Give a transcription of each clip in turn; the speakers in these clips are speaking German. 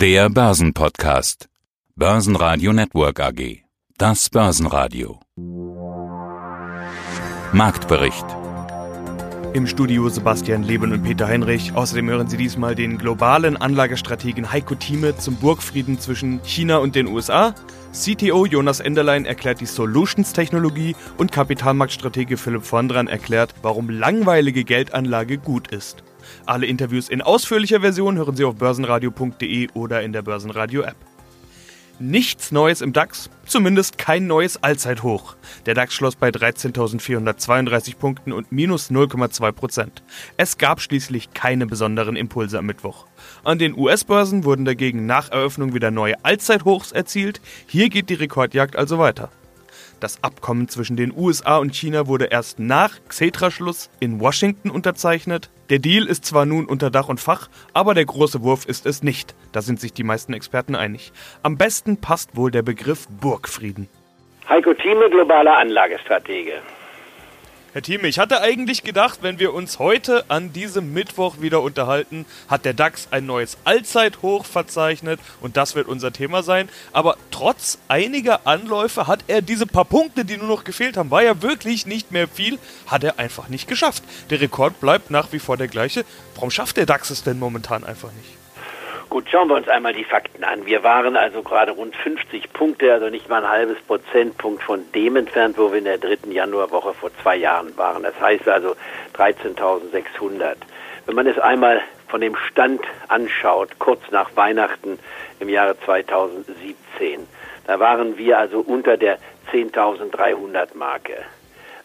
Der Börsenpodcast. Börsenradio Network AG. Das Börsenradio. Marktbericht. Im Studio Sebastian Leben und Peter Heinrich. Außerdem hören Sie diesmal den globalen Anlagestrategen Heiko Thieme zum Burgfrieden zwischen China und den USA. CTO Jonas Enderlein erklärt die Solutions-Technologie und Kapitalmarktstratege Philipp Vondran erklärt, warum langweilige Geldanlage gut ist. Alle Interviews in ausführlicher Version hören Sie auf börsenradio.de oder in der Börsenradio-App. Nichts Neues im DAX, zumindest kein neues Allzeithoch. Der DAX schloss bei 13.432 Punkten und minus 0,2 Prozent. Es gab schließlich keine besonderen Impulse am Mittwoch. An den US-Börsen wurden dagegen nach Eröffnung wieder neue Allzeithochs erzielt. Hier geht die Rekordjagd also weiter. Das Abkommen zwischen den USA und China wurde erst nach Xetra-Schluss in Washington unterzeichnet. Der Deal ist zwar nun unter Dach und Fach, aber der große Wurf ist es nicht. Da sind sich die meisten Experten einig. Am besten passt wohl der Begriff Burgfrieden. Heiko Thieme, globaler Anlagestratege. Herr Thieme, ich hatte eigentlich gedacht, wenn wir uns heute an diesem Mittwoch wieder unterhalten, hat der DAX ein neues Allzeithoch verzeichnet und das wird unser Thema sein. Aber trotz einiger Anläufe hat er diese paar Punkte, die nur noch gefehlt haben, war ja wirklich nicht mehr viel, hat er einfach nicht geschafft. Der Rekord bleibt nach wie vor der gleiche. Warum schafft der DAX es denn momentan einfach nicht? Gut, schauen wir uns einmal die Fakten an. Wir waren also gerade rund 50 Punkte, also nicht mal ein halbes Prozentpunkt von dem entfernt, wo wir in der dritten Januarwoche vor zwei Jahren waren. Das heißt also 13.600. Wenn man es einmal von dem Stand anschaut, kurz nach Weihnachten im Jahre 2017, da waren wir also unter der 10.300 Marke.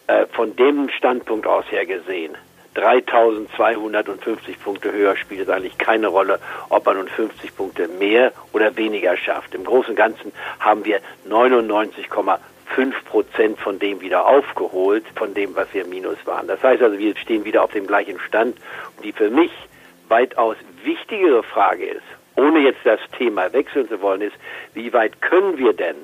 Äh, von dem Standpunkt aus her gesehen 3250 Punkte höher spielt es eigentlich keine Rolle, ob man nun 50 Punkte mehr oder weniger schafft. Im Großen und Ganzen haben wir 99,5 Prozent von dem wieder aufgeholt, von dem, was wir minus waren. Das heißt also, wir stehen wieder auf dem gleichen Stand. Und die für mich weitaus wichtigere Frage ist, ohne jetzt das Thema wechseln zu wollen, ist, wie weit können wir denn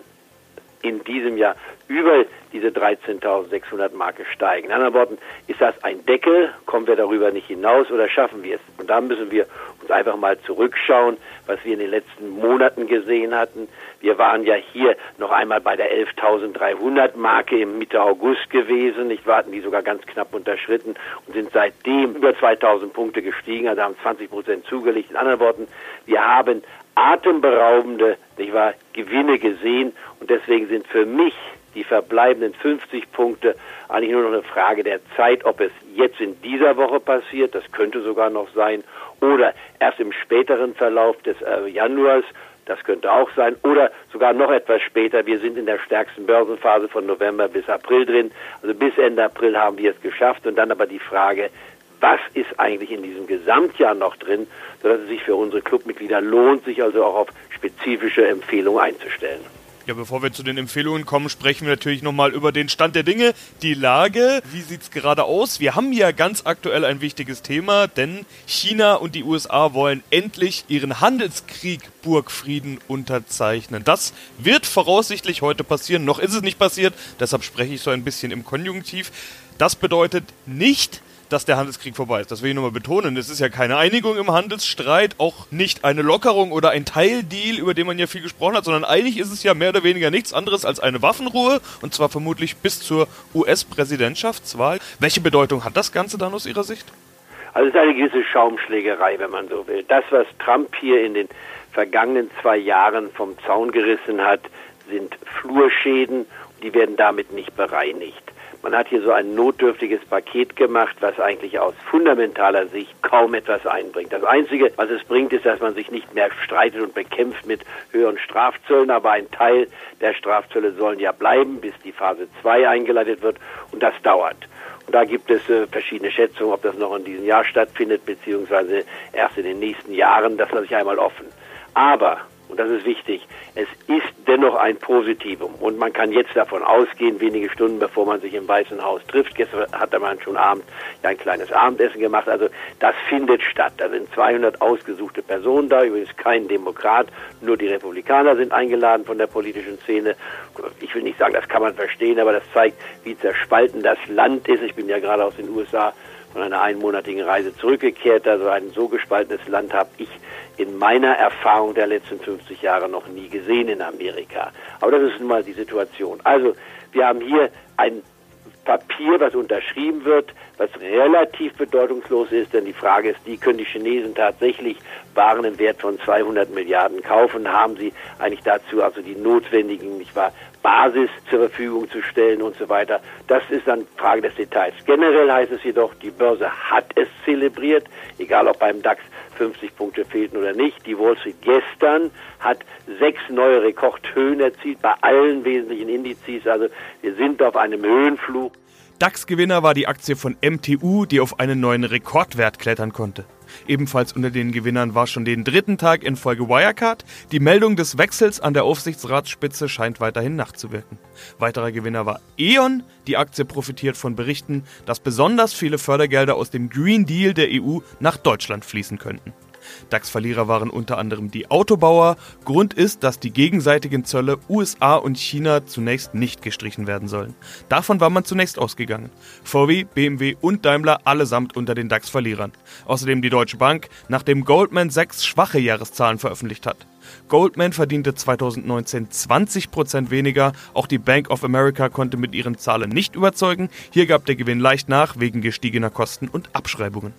in diesem Jahr über diese 13.600 Marke steigen. In anderen Worten, ist das ein Deckel? Kommen wir darüber nicht hinaus oder schaffen wir es? Und da müssen wir uns einfach mal zurückschauen, was wir in den letzten Monaten gesehen hatten. Wir waren ja hier noch einmal bei der 11.300 Marke im Mitte August gewesen. Nicht warten die sogar ganz knapp unterschritten und sind seitdem über 2.000 Punkte gestiegen, also haben 20 Prozent zugelegt. In anderen Worten, wir haben atemberaubende nicht wahr, Gewinne gesehen und deswegen sind für mich die verbleibenden 50 Punkte eigentlich nur noch eine Frage der Zeit, ob es jetzt in dieser Woche passiert, das könnte sogar noch sein, oder erst im späteren Verlauf des äh, Januars, das könnte auch sein, oder sogar noch etwas später. Wir sind in der stärksten Börsenphase von November bis April drin. Also bis Ende April haben wir es geschafft. Und dann aber die Frage, was ist eigentlich in diesem Gesamtjahr noch drin, sodass es sich für unsere Clubmitglieder lohnt, sich also auch auf spezifische Empfehlungen einzustellen. Ja, bevor wir zu den Empfehlungen kommen, sprechen wir natürlich nochmal über den Stand der Dinge, die Lage. Wie sieht es gerade aus? Wir haben ja ganz aktuell ein wichtiges Thema, denn China und die USA wollen endlich ihren Handelskrieg Burgfrieden unterzeichnen. Das wird voraussichtlich heute passieren. Noch ist es nicht passiert, deshalb spreche ich so ein bisschen im Konjunktiv. Das bedeutet nicht, dass der Handelskrieg vorbei ist. Das will ich nochmal betonen. Es ist ja keine Einigung im Handelsstreit, auch nicht eine Lockerung oder ein Teildeal, über den man ja viel gesprochen hat, sondern eigentlich ist es ja mehr oder weniger nichts anderes als eine Waffenruhe und zwar vermutlich bis zur US-Präsidentschaftswahl. Welche Bedeutung hat das Ganze dann aus Ihrer Sicht? Also es ist eine gewisse Schaumschlägerei, wenn man so will. Das, was Trump hier in den vergangenen zwei Jahren vom Zaun gerissen hat, sind Flurschäden, die werden damit nicht bereinigt. Man hat hier so ein notdürftiges Paket gemacht, was eigentlich aus fundamentaler Sicht kaum etwas einbringt. Das Einzige, was es bringt, ist, dass man sich nicht mehr streitet und bekämpft mit höheren Strafzöllen, aber ein Teil der Strafzölle sollen ja bleiben, bis die Phase 2 eingeleitet wird und das dauert. Und da gibt es äh, verschiedene Schätzungen, ob das noch in diesem Jahr stattfindet, beziehungsweise erst in den nächsten Jahren. Das lasse ich einmal offen. Aber und das ist wichtig, es ist dennoch ein Positivum und man kann jetzt davon ausgehen, wenige Stunden bevor man sich im Weißen Haus trifft, gestern hat man schon Abend ja ein kleines Abendessen gemacht, also das findet statt. Da sind 200 ausgesuchte Personen da, übrigens kein Demokrat, nur die Republikaner sind eingeladen von der politischen Szene. Ich will nicht sagen, das kann man verstehen, aber das zeigt, wie zerspalten das Land ist. Ich bin ja gerade aus den USA von einer einmonatigen Reise zurückgekehrt. Also ein so gespaltenes Land habe ich in meiner Erfahrung der letzten 50 Jahre noch nie gesehen in Amerika. Aber das ist nun mal die Situation. Also wir haben hier ein Papier, was unterschrieben wird, was relativ bedeutungslos ist, denn die Frage ist, die können die Chinesen tatsächlich Waren im Wert von 200 Milliarden kaufen? Haben sie eigentlich dazu also die notwendigen, nicht wahr, Basis zur Verfügung zu stellen und so weiter? Das ist dann Frage des Details. Generell heißt es jedoch, die Börse hat es zelebriert, egal ob beim DAX 50 Punkte fehlten oder nicht. Die Wall Street gestern hat sechs neue Rekordhöhen erzielt bei allen wesentlichen Indizes. Also wir sind auf einem Höhenflug. DAX-Gewinner war die Aktie von MTU, die auf einen neuen Rekordwert klettern konnte. Ebenfalls unter den Gewinnern war schon den dritten Tag in Folge Wirecard. Die Meldung des Wechsels an der Aufsichtsratsspitze scheint weiterhin nachzuwirken. Weiterer Gewinner war E.ON. Die Aktie profitiert von Berichten, dass besonders viele Fördergelder aus dem Green Deal der EU nach Deutschland fließen könnten. DAX-Verlierer waren unter anderem die Autobauer. Grund ist, dass die gegenseitigen Zölle USA und China zunächst nicht gestrichen werden sollen. Davon war man zunächst ausgegangen. VW, BMW und Daimler allesamt unter den DAX-Verlierern. Außerdem die Deutsche Bank, nachdem Goldman Sachs schwache Jahreszahlen veröffentlicht hat. Goldman verdiente 2019 20% weniger. Auch die Bank of America konnte mit ihren Zahlen nicht überzeugen. Hier gab der Gewinn leicht nach wegen gestiegener Kosten und Abschreibungen.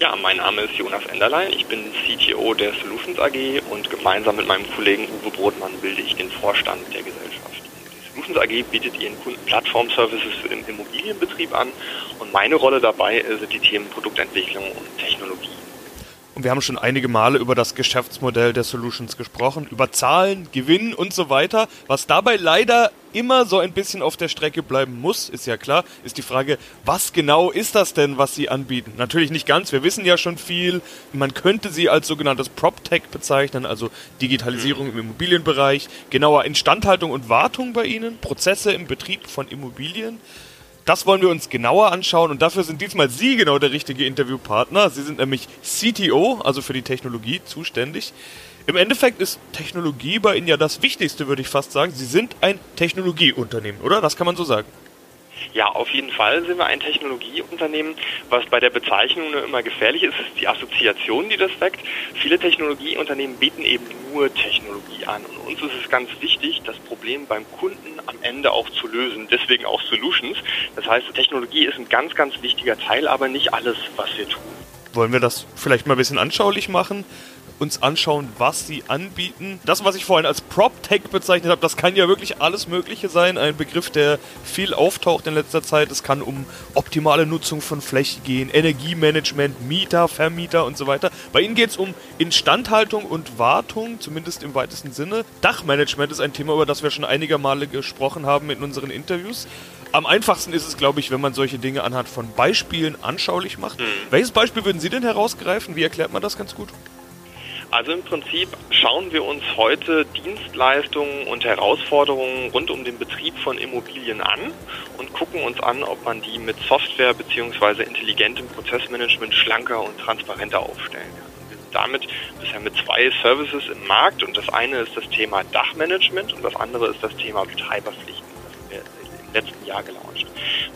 Ja, mein Name ist Jonas Enderlein. Ich bin CTO der Solutions AG und gemeinsam mit meinem Kollegen Uwe Brotmann bilde ich den Vorstand der Gesellschaft. Die Solutions AG bietet ihren Kunden Plattform-Services im Immobilienbetrieb an und meine Rolle dabei sind die Themen Produktentwicklung und Technologie. Und wir haben schon einige Male über das Geschäftsmodell der Solutions gesprochen, über Zahlen, Gewinn und so weiter. Was dabei leider immer so ein bisschen auf der Strecke bleiben muss, ist ja klar, ist die Frage, was genau ist das denn, was sie anbieten? Natürlich nicht ganz, wir wissen ja schon viel. Man könnte sie als sogenanntes PropTech bezeichnen, also Digitalisierung im Immobilienbereich, genauer Instandhaltung und Wartung bei ihnen, Prozesse im Betrieb von Immobilien. Das wollen wir uns genauer anschauen und dafür sind diesmal Sie genau der richtige Interviewpartner. Sie sind nämlich CTO, also für die Technologie zuständig. Im Endeffekt ist Technologie bei Ihnen ja das Wichtigste, würde ich fast sagen. Sie sind ein Technologieunternehmen, oder? Das kann man so sagen. Ja, auf jeden Fall sind wir ein Technologieunternehmen. Was bei der Bezeichnung nur immer gefährlich ist, ist die Assoziation, die das weckt. Viele Technologieunternehmen bieten eben nur Technologie an. Und uns ist es ganz wichtig, das Problem beim Kunden am Ende auch zu lösen. Deswegen auch Solutions. Das heißt, Technologie ist ein ganz, ganz wichtiger Teil, aber nicht alles, was wir tun. Wollen wir das vielleicht mal ein bisschen anschaulich machen? Uns anschauen, was sie anbieten. Das, was ich vorhin als PropTech bezeichnet habe, das kann ja wirklich alles Mögliche sein. Ein Begriff, der viel auftaucht in letzter Zeit. Es kann um optimale Nutzung von Fläche gehen, Energiemanagement, Mieter, Vermieter und so weiter. Bei Ihnen geht es um Instandhaltung und Wartung, zumindest im weitesten Sinne. Dachmanagement ist ein Thema, über das wir schon einige Male gesprochen haben in unseren Interviews. Am einfachsten ist es, glaube ich, wenn man solche Dinge anhand von Beispielen anschaulich macht. Mhm. Welches Beispiel würden Sie denn herausgreifen? Wie erklärt man das ganz gut? Also im Prinzip schauen wir uns heute Dienstleistungen und Herausforderungen rund um den Betrieb von Immobilien an und gucken uns an, ob man die mit Software bzw. intelligentem Prozessmanagement schlanker und transparenter aufstellen kann. Damit bisher mit zwei Services im Markt und das eine ist das Thema Dachmanagement und das andere ist das Thema Betreiberpflichten. Letzten Jahr gelauncht.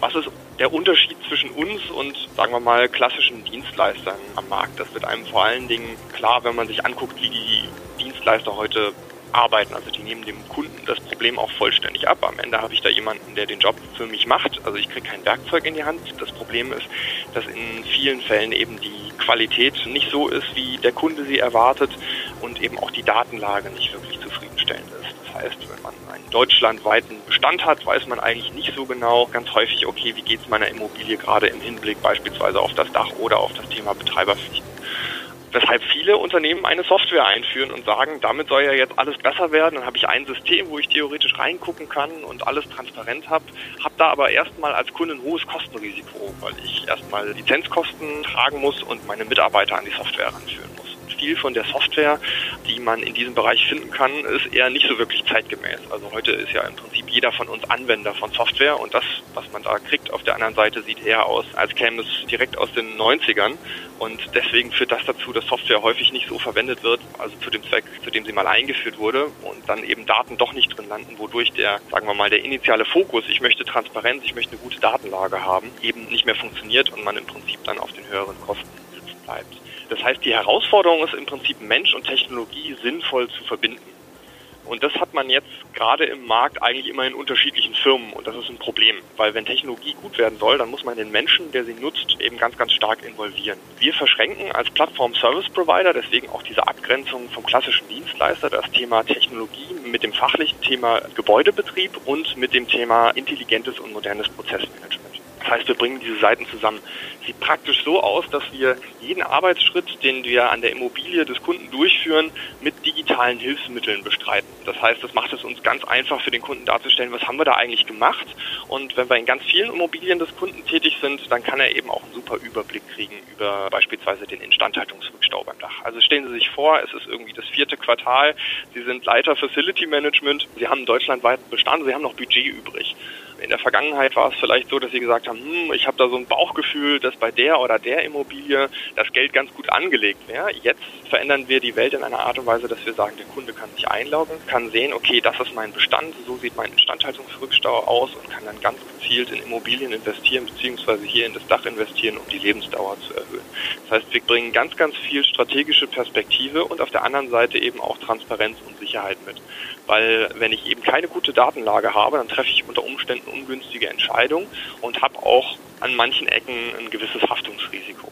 Was ist der Unterschied zwischen uns und, sagen wir mal, klassischen Dienstleistern am Markt? Das wird einem vor allen Dingen klar, wenn man sich anguckt, wie die Dienstleister heute arbeiten. Also die nehmen dem Kunden das Problem auch vollständig ab. Am Ende habe ich da jemanden, der den Job für mich macht. Also ich kriege kein Werkzeug in die Hand. Das Problem ist, dass in vielen Fällen eben die Qualität nicht so ist, wie der Kunde sie erwartet und eben auch die Datenlage nicht wirklich deutschlandweiten Bestand hat, weiß man eigentlich nicht so genau ganz häufig, okay, wie geht es meiner Immobilie gerade im Hinblick beispielsweise auf das Dach oder auf das Thema Betreiberpflichten. Weshalb viele Unternehmen eine Software einführen und sagen, damit soll ja jetzt alles besser werden. Dann habe ich ein System, wo ich theoretisch reingucken kann und alles transparent habe. Habe da aber erstmal als Kunde ein hohes Kostenrisiko, weil ich erstmal Lizenzkosten tragen muss und meine Mitarbeiter an die Software ranführen muss Lebensstil von der Software, die man in diesem Bereich finden kann, ist eher nicht so wirklich zeitgemäß. Also heute ist ja im Prinzip jeder von uns Anwender von Software und das, was man da kriegt auf der anderen Seite, sieht eher aus, als käme es direkt aus den 90ern. Und deswegen führt das dazu, dass Software häufig nicht so verwendet wird, also zu dem Zweck, zu dem sie mal eingeführt wurde und dann eben Daten doch nicht drin landen, wodurch der, sagen wir mal, der initiale Fokus, ich möchte Transparenz, ich möchte eine gute Datenlage haben, eben nicht mehr funktioniert und man im Prinzip dann auf den höheren Kosten sitzen bleibt. Das heißt, die Herausforderung ist im Prinzip Mensch und Technologie sinnvoll zu verbinden. Und das hat man jetzt gerade im Markt eigentlich immer in unterschiedlichen Firmen und das ist ein Problem, weil wenn Technologie gut werden soll, dann muss man den Menschen, der sie nutzt, eben ganz, ganz stark involvieren. Wir verschränken als Plattform Service Provider deswegen auch diese Abgrenzung vom klassischen Dienstleister das Thema Technologie mit dem fachlichen Thema Gebäudebetrieb und mit dem Thema intelligentes und modernes Prozessmanagement. Das heißt, wir bringen diese Seiten zusammen. Sieht praktisch so aus, dass wir jeden Arbeitsschritt, den wir an der Immobilie des Kunden durchführen, mit digitalen Hilfsmitteln bestreiten. Das heißt, das macht es uns ganz einfach für den Kunden darzustellen, was haben wir da eigentlich gemacht. Und wenn wir in ganz vielen Immobilien des Kunden tätig sind, dann kann er eben auch einen super Überblick kriegen über beispielsweise den Instandhaltungsrückstau beim Dach. Also stellen Sie sich vor, es ist irgendwie das vierte Quartal, Sie sind Leiter Facility Management, Sie haben deutschlandweiten Bestand, Sie haben noch Budget übrig. In der Vergangenheit war es vielleicht so, dass sie gesagt haben, hm, ich habe da so ein Bauchgefühl, dass bei der oder der Immobilie das Geld ganz gut angelegt wäre. Jetzt verändern wir die Welt in einer Art und Weise, dass wir sagen, der Kunde kann sich einloggen, kann sehen, okay, das ist mein Bestand, so sieht mein Instandhaltungsrückstau aus und kann dann ganz gezielt in Immobilien investieren, beziehungsweise hier in das Dach investieren, um die Lebensdauer zu erhöhen. Das heißt, wir bringen ganz, ganz viel strategische Perspektive und auf der anderen Seite eben auch Transparenz und Sicherheit mit. Weil wenn ich eben keine gute Datenlage habe, dann treffe ich unter Umständen ungünstige Entscheidung und habe auch an manchen Ecken ein gewisses Haftungsrisiko.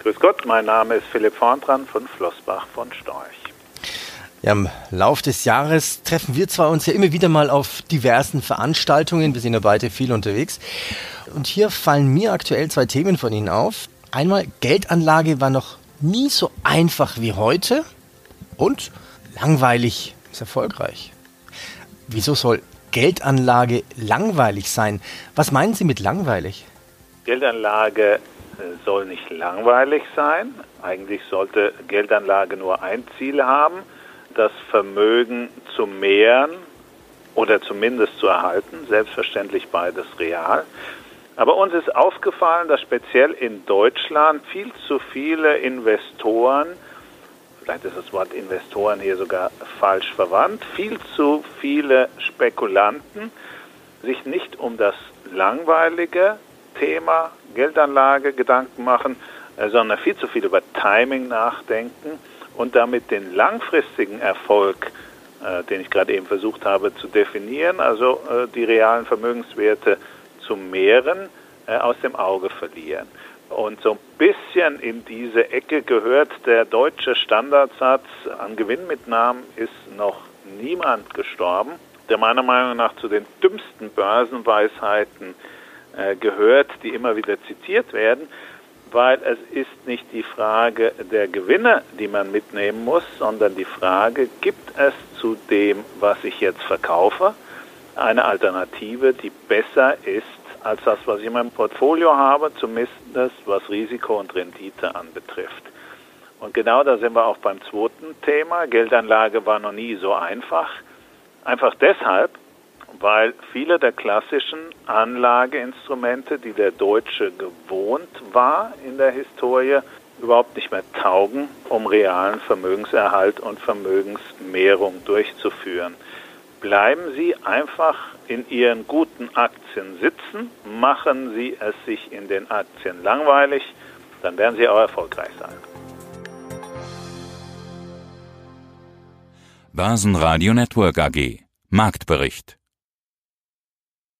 Grüß Gott, mein Name ist Philipp Vorntran von Flossbach von Storch. Ja, Im Lauf des Jahres treffen wir zwar uns ja immer wieder mal auf diversen Veranstaltungen, wir sind ja beide viel unterwegs. Und hier fallen mir aktuell zwei Themen von Ihnen auf. Einmal, Geldanlage war noch nie so einfach wie heute und langweilig ist erfolgreich. Wieso soll Geldanlage langweilig sein. Was meinen Sie mit langweilig? Geldanlage äh, soll nicht langweilig sein. Eigentlich sollte Geldanlage nur ein Ziel haben, das Vermögen zu mehren oder zumindest zu erhalten. Selbstverständlich beides real. Aber uns ist aufgefallen, dass speziell in Deutschland viel zu viele Investoren vielleicht ist das Wort Investoren hier sogar falsch verwandt, viel zu viele Spekulanten sich nicht um das langweilige Thema Geldanlage Gedanken machen, äh, sondern viel zu viel über Timing nachdenken und damit den langfristigen Erfolg, äh, den ich gerade eben versucht habe zu definieren, also äh, die realen Vermögenswerte zu mehren, aus dem Auge verlieren. Und so ein bisschen in diese Ecke gehört der deutsche Standardsatz, an Gewinnmitnahmen ist noch niemand gestorben, der meiner Meinung nach zu den dümmsten Börsenweisheiten äh, gehört, die immer wieder zitiert werden, weil es ist nicht die Frage der Gewinne, die man mitnehmen muss, sondern die Frage, gibt es zu dem, was ich jetzt verkaufe, eine Alternative, die besser ist als das, was ich in meinem Portfolio habe, zumindest was Risiko und Rendite anbetrifft. Und genau da sind wir auch beim zweiten Thema. Geldanlage war noch nie so einfach. Einfach deshalb, weil viele der klassischen Anlageinstrumente, die der Deutsche gewohnt war in der Historie, überhaupt nicht mehr taugen, um realen Vermögenserhalt und Vermögensmehrung durchzuführen. Bleiben Sie einfach in Ihren guten Aktien sitzen, machen Sie es sich in den Aktien langweilig, dann werden Sie auch erfolgreich sein. Börsenradio Network AG Marktbericht